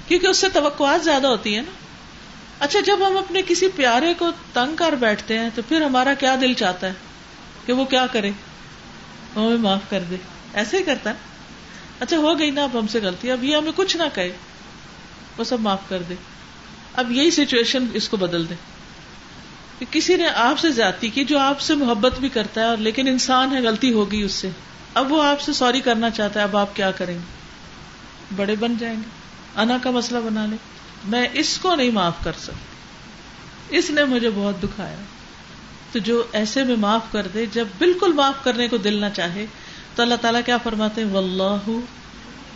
کیونکہ اس سے توقعات زیادہ ہوتی ہے نا۔ اچھا جب ہم اپنے کسی پیارے کو تنگ کر بیٹھتے ہیں، تو پھر ہمارا کیا دل چاہتا ہے کہ وہ کیا کرے؟ ہمیں معاف کر دے۔ ایسے ہی کرتا ہے۔ اچھا ہو گئی نا، اب ہم سے غلطی۔ اب یہ ہمیں کچھ نہ کہے۔ وہ سب معاف کر دے۔ اب یہی سچویشن اس کو بدل دے۔ کہ کسی نے آپ سے زیادتی کی جو آپ سے محبت بھی کرتا ہے اور لیکن انسان ہے، غلطی ہوگی اس سے۔ اب وہ آپ سے سوری کرنا چاہتا ہے۔ اب آپ کیا کریں گے؟ بڑے بن جائیں گے۔ انا کا مسئلہ بنا لے۔ میں اس کو نہیں معاف کر سکتی۔ اس نے مجھے بہت دکھایا۔ تو جو ایسے میں معاف کر دے، جب بالکل معاف کرنے کو دل نہ چاہے تو اللہ تعالیٰ کیا فرماتے ہیں؟ واللہ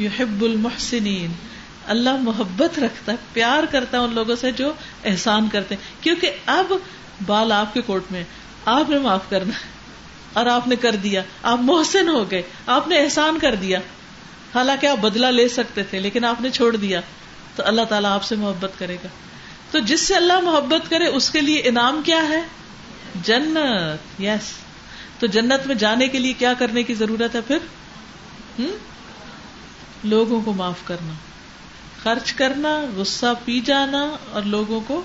یحب المحسنین. اللہ محبت رکھتا ہے، پیار کرتا ہے ان لوگوں سے جو احسان کرتے ہیں۔ کیونکہ اب بال آپ کے کوٹ میں آپ نے معاف کرنا ہے اور آپ نے کر دیا۔ آپ محسن ہو گئے، آپ نے احسان کر دیا۔ حالانکہ آپ بدلا لے سکتے تھے، لیکن آپ نے چھوڑ دیا۔ تو اللہ تعالیٰ آپ سے محبت کرے گا۔ تو جس سے اللہ محبت کرے، اس کے لیے انعام کیا ہے؟ جنت۔ یس تو جنت میں جانے کے لیے کیا کرنے کی ضرورت ہے پھر؟ لوگوں کو معاف کرنا۔ خرچ کرنا، غصہ پی جانا اور لوگوں کو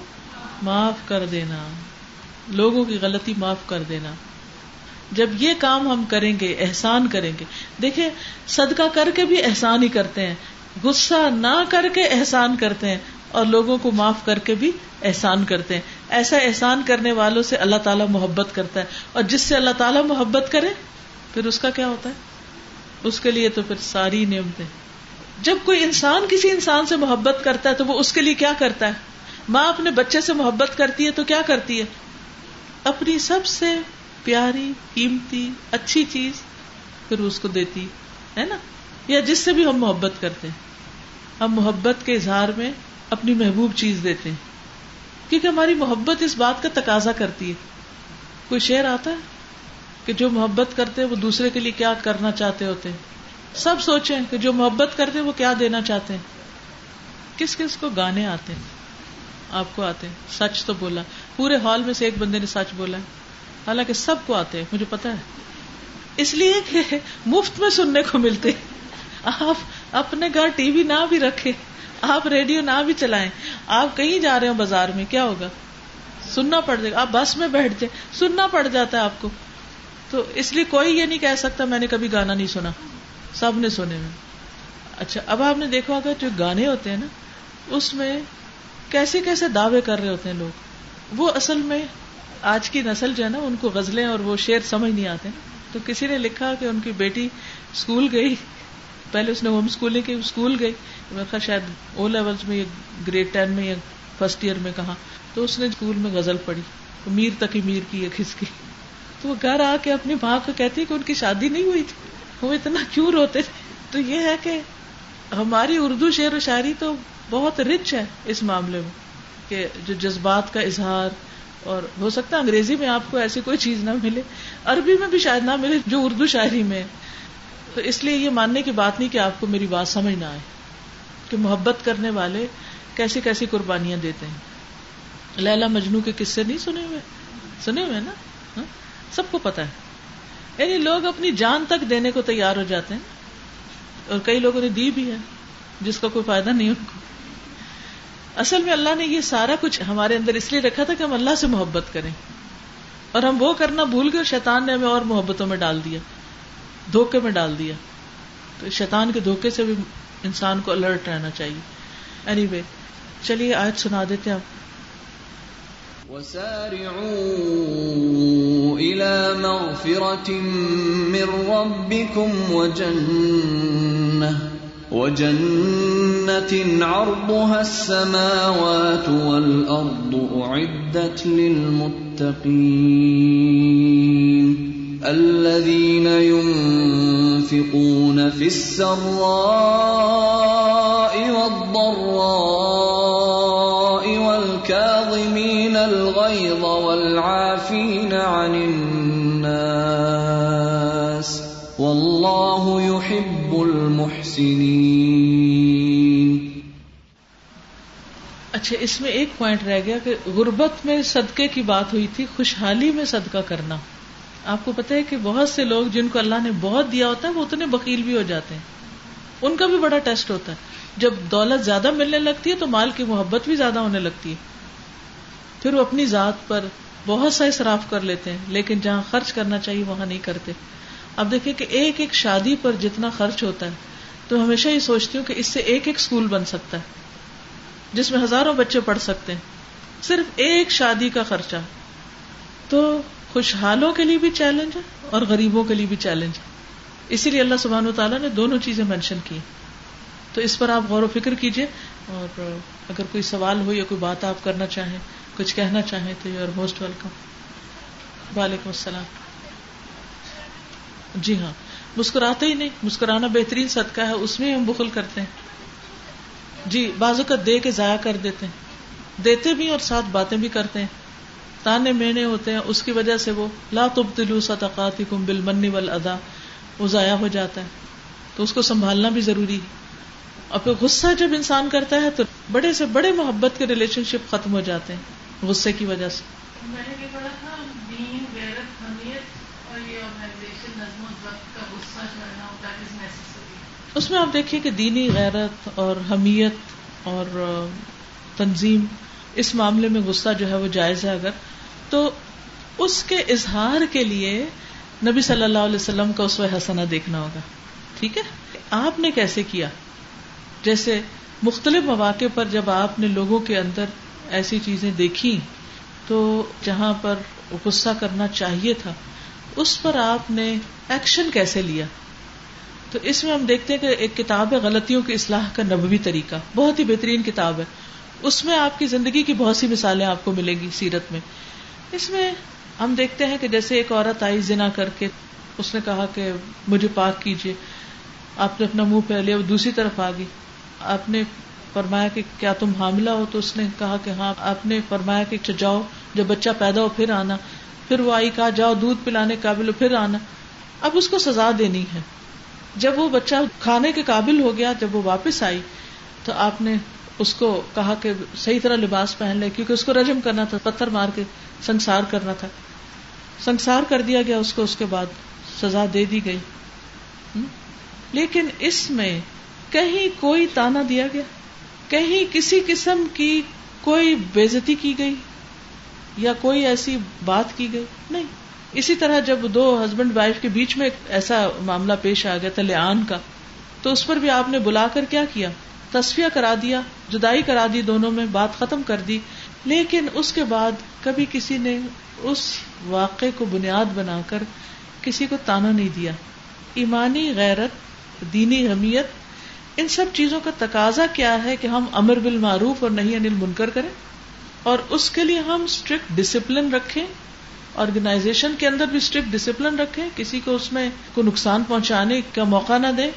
معاف کر دینا۔ لوگوں کی غلطی معاف کر دینا۔ جب یہ کام ہم کریں گے، احسان کریں گے۔ دیکھیں، صدقہ کر کے بھی احسان ہی کرتے ہیں۔ غصہ نہ کر کے احسان کرتے ہیں اور لوگوں کو معاف کر کے بھی احسان کرتے ہیں۔ ایسا احسان کرنے والوں سے اللہ تعالیٰ محبت کرتا ہے اور جس سے اللہ تعالیٰ محبت کرے، پھر اس کا کیا ہوتا ہے؟ اس کے لیے تو پھر ساری نعمتیں۔ جب کوئی انسان کسی انسان سے محبت کرتا ہے تو وہ اس کے لیے کیا کرتا ہے؟ ماں اپنے بچے سے محبت کرتی ہے تو کیا کرتی ہے؟ اپنی سب سے پیاری، قیمتی، اچھی چیز پھر اس کو دیتی ہے نا؟ یا جس سے بھی ہم محبت کرتے ہیں۔ ہم محبت کے اظہار میں اپنی محبوب چیز دیتے ہیں۔ کیونکہ ہماری محبت اس بات کا تقاضا کرتی ہے۔ کوئی شعر آتا ہے کہ جو محبت کرتے وہ دوسرے کے لیے کیا کرنا چاہتے ہوتے ہیں؟ سب سوچیں کہ جو محبت کرتے وہ کیا دینا چاہتے ہیں؟ کس کس کو گانے آتے ہیں؟ آپ کو آتے ہیں۔ سچ تو بولا۔ پورے ہال میں سے ایک بندے نے سچ بولا ہے۔ حالانکہ سب کو آتے ہیں، مجھے پتا ہے۔ اس لیے کہ مفت میں سننے کو ملتے آپ اپنے گھر ٹی وی نہ بھی رکھے آپ ریڈیو نہ بھی چلائیں۔ آپ کہیں جا رہے ہو بازار میں، کیا ہوگا؟ سننا پڑ جائے گا۔ آپ بس میں بیٹھ جائیں، سننا پڑ جاتا ہے آپ کو۔ تو اس لیے کوئی یہ نہیں کہہ سکتا، میں نے کبھی گانا نہیں سنا۔ سب نے سنے میں اچھا اب آپ نے دیکھا ہوگا جو گانے ہوتے ہیں نا، اس میں کیسے کیسے دعوے کر رہے ہوتے ہیں لوگ۔ وہ اصل میں آج کی نسل جو ہے نا، ان کو غزلیں اور وہ شعر سمجھ نہیں آتے۔ تو کسی نے لکھا کہ ان کی بیٹی اسکول گئی، پہلے اس نے ہوم اسکولنگ کی، اسکول گئی۔ میرا شاید او لیول میں یا گریڈ ٹین میں یا فرسٹ ایئر میں کہا، تو اس نے اسکول میں غزل پڑھی۔ میر تک ہی میر کی یا کھس کی تو وہ گھر آ کے اپنی ماں کو کہتی کہ ان کی شادی نہیں ہوئی تھی۔ وہ اتنا کیوں روتے تھے؟ تو یہ ہے کہ ہماری اردو شعر و شاعری تو بہت رچ ہے اس معاملے میں، کہ جو جذبات کا اظہار اور ہو سکتا ہے انگریزی میں آپ کو ایسی کوئی چیز نہ ملے، عربی میں بھی شاید نہ ملے جو اردو شاعری میں۔ تو اس لیے یہ ماننے کی بات نہیں کہ آپ کو میری بات سمجھ نہ آئے۔ کہ محبت کرنے والے کیسی کیسی قربانیاں دیتے ہیں۔ لیلا مجنو کے قصے نہیں سنے ہوئے؟ سنے ہوئے نا؟ ہاں؟ سب کو پتا ہے۔ یعنی لوگ اپنی جان تک دینے کو تیار ہو جاتے ہیں۔ اور کئی لوگوں نے دی بھی ہے، جس کا کوئی فائدہ نہیں ان کو۔ اصل میں اللہ نے یہ سارا کچھ ہمارے اندر اس لیے رکھا تھا کہ ہم اللہ سے محبت کریں۔ اور ہم وہ کرنا بھول گئے شیطان نے ہمیں اور محبتوں میں ڈال دیا، دھوکے میں ڈال دیا۔ تو شیطان کے دھوکے سے بھی انسان کو الرٹ رہنا چاہیے۔ اینی anyway, وے چلیے آج سنا دیتے ہیں۔ آپ وجنة عرضها السماوات والأرض أعدت للمتقين الذين ينفقون ينفقون في السراء والضراء والكاظمين الغيظ والعافين عن الناس والله يحب المحسنين اچھا اس میں ایک پوائنٹ رہ گیا کہ غربت میں صدقے کی بات ہوئی تھی، خوشحالی میں صدقہ کرنا۔ آپ کو پتا ہے کہ بہت سے لوگ جن کو اللہ نے بہت دیا ہوتا ہے، وہ اتنے بکیل بھی ہو جاتے ہیں۔ ان کا بھی بڑا ٹیسٹ ہوتا ہے۔ جب دولت زیادہ ملنے لگتی ہے تو مال کی محبت بھی زیادہ ہونے لگتی ہے۔ پھر وہ اپنی ذات پر بہت سا اصراف کر لیتے ہیں، لیکن جہاں خرچ کرنا چاہیے وہاں نہیں کرتے۔ اب دیکھیں کہ ایک ایک شادی پر جتنا خرچ ہوتا ہے، تو ہمیشہ یہ سوچتی ہوں کہ اس سے ایک ایک اسکول بن سکتا ہے، جس میں ہزاروں بچے پڑھ سکتے ہیں۔ صرف ایک شادی کا خرچہ۔ تو خوشحالوں کے لیے بھی چیلنج ہے اور غریبوں کے لیے بھی چیلنج ہے۔ اسی لیے اللہ سبحان و تعالیٰ نے دونوں چیزیں مینشن کی۔ تو اس پر آپ غور و فکر کیجیے اور اگر کوئی سوال ہو یا کوئی بات آپ کرنا چاہیں، کچھ کہنا چاہیں تو یو آر موسٹ ویلکم وعلیکم السلام۔ جی ہاں مسکراتے ہی نہیں، مسکرانا بہترین صدقہ ہے، اس میں ہم بخل کرتے ہیں۔ جی بازو کا دے کے ضائع کر دیتے ہیں۔ دیتے بھی اور ساتھ باتیں بھی کرتے ہیں۔ تانے مینے ہوتے ہیں اس کی وجہ سے وہ لا تبدلو صدقاتکم بالمن والادا وہ ضائع ہو جاتا ہے۔ تو اس کو سنبھالنا بھی ضروری ہے۔ اور پھر غصہ جب انسان کرتا ہے تو بڑے سے بڑے محبت کے ریلیشن شپ ختم ہو جاتے ہیں غصے کی وجہ سے۔ اس میں آپ دیکھیے کہ دینی غیرت اور حمیت اور تنظیم اس معاملے میں غصہ جو ہے وہ جائز ہے اگر، تو اس کے اظہار کے لیے نبی صلی اللہ علیہ وسلم کا اس حسنا دیکھنا ہوگا، ٹھیک ہے؟ آپ نے کیسے کیا؟ جیسے مختلف مواقع پر جب آپ نے لوگوں کے اندر ایسی چیزیں دیکھی، تو جہاں پر غصہ کرنا چاہیے تھا، اس پر آپ نے ایکشن کیسے لیا؟ تو اس میں ہم دیکھتے ہیں کہ ایک کتاب ہے غلطیوں کی اصلاح کا نبوی طریقہ، بہت ہی بہترین کتاب ہے۔ اس میں آپ کی زندگی کی بہت سی مثالیں آپ کو ملیں گی سیرت میں۔ اس میں ہم دیکھتے ہیں کہ جیسے ایک عورت آئی زنا کر کے، اس نے کہا کہ مجھے پاک کیجیے آپ نے اپنا منہ پہ لیا، وہ دوسری طرف آ گئی۔ آپ نے فرمایا کہ کیا تم حاملہ ہو؟ تو اس نے کہا کہ ہاں آپ نے فرمایا کہ اچھا جاؤ، جب بچہ پیدا ہو پھر آنا۔ پھر وہ آئی، کہا جاؤ، دودھ پلانے قابل ہو، پھر آنا۔ اب اس کو سزا دینی ہے۔ جب وہ بچہ کھانے کے قابل ہو گیا، جب وہ واپس آئی، تو آپ نے اس کو کہا کہ صحیح طرح لباس پہن لے، کیونکہ اس کو رجم کرنا تھا، پتھر مار کے سنسار کرنا تھا۔ سنسار کر دیا گیا، اس کو اس کے بعد سزا دے دی گئی۔ لیکن اس میں کہیں کوئی تانا دیا گیا؟ کہیں کسی قسم کی کوئی بےزتی کی گئی؟ یا کوئی ایسی بات کی گئی؟ نہیں۔ اسی طرح جب دو ہسبینڈ وائف کے بیچ میں ایسا معاملہ پیش آ گیا تھا لان کا، تو اس پر بھی آپ نے بلا کر کیا کیا؟ تصفیہ کرا دیا، جدائی کرا دی دونوں میں، بات ختم کر دی۔ لیکن اس کے بعد کبھی کسی نے اس واقعے کو بنیاد بنا کر کسی کو تانا نہیں دیا۔ ایمانی غیرت، دینی حمیت، ان سب چیزوں کا تقاضا کیا ہے کہ ہم امر بالمعروف اور نہیں انل منکر کریں۔ اور اس کے لیے ہم اسٹرکٹ ڈسپلن رکھیں۔ آرگنائزیشن کے اندر بھی اسٹرکٹ ڈسپلن رکھیں۔ کسی کو اس میں کوئی نقصان پہنچانے کا موقع نہ دیں۔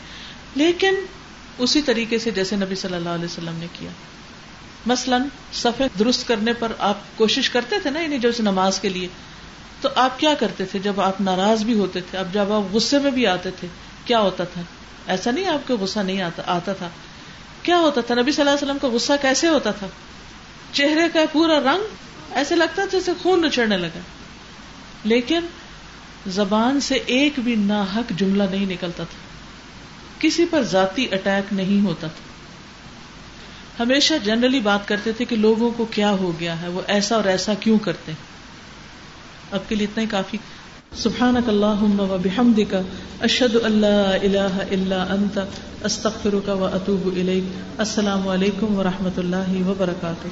لیکن اسی طریقے سے جیسے نبی صلی اللہ علیہ وسلم نے کیا۔ مثلاً سفید درست کرنے پر آپ کوشش کرتے تھے نا یعنی جو نماز کے لیے، تو آپ کیا کرتے تھے؟ جب آپ ناراض بھی ہوتے تھے، اب جب آپ غصے میں بھی آتے تھے، کیا ہوتا تھا؟ ایسا نہیں آپ کو غصہ نہیں آتا آتا تھا۔ کیا ہوتا تھا؟ نبی صلی اللہ علیہ وسلم کا غصہ کیسے ہوتا تھا؟ چہرے کا پورا رنگ ایسے لگتا تھا جیسے خون نچڑنے لگا۔ لیکن زبان سے ایک بھی ناحک جملہ نہیں نکلتا تھا۔ کسی پر ذاتی اٹیک نہیں ہوتا تھا۔ ہمیشہ جنرلی بات کرتے تھے کہ لوگوں کو کیا ہو گیا ہے، وہ ایسا اور ایسا کیوں کرتے اب کے لیے اتنا ہی کافی۔ سبحان و بحمدک اشد اللہ اللہ اللہ انت، استغفرک و اطوب السلام علیکم و رحمۃ اللہ وبرکاتہ۔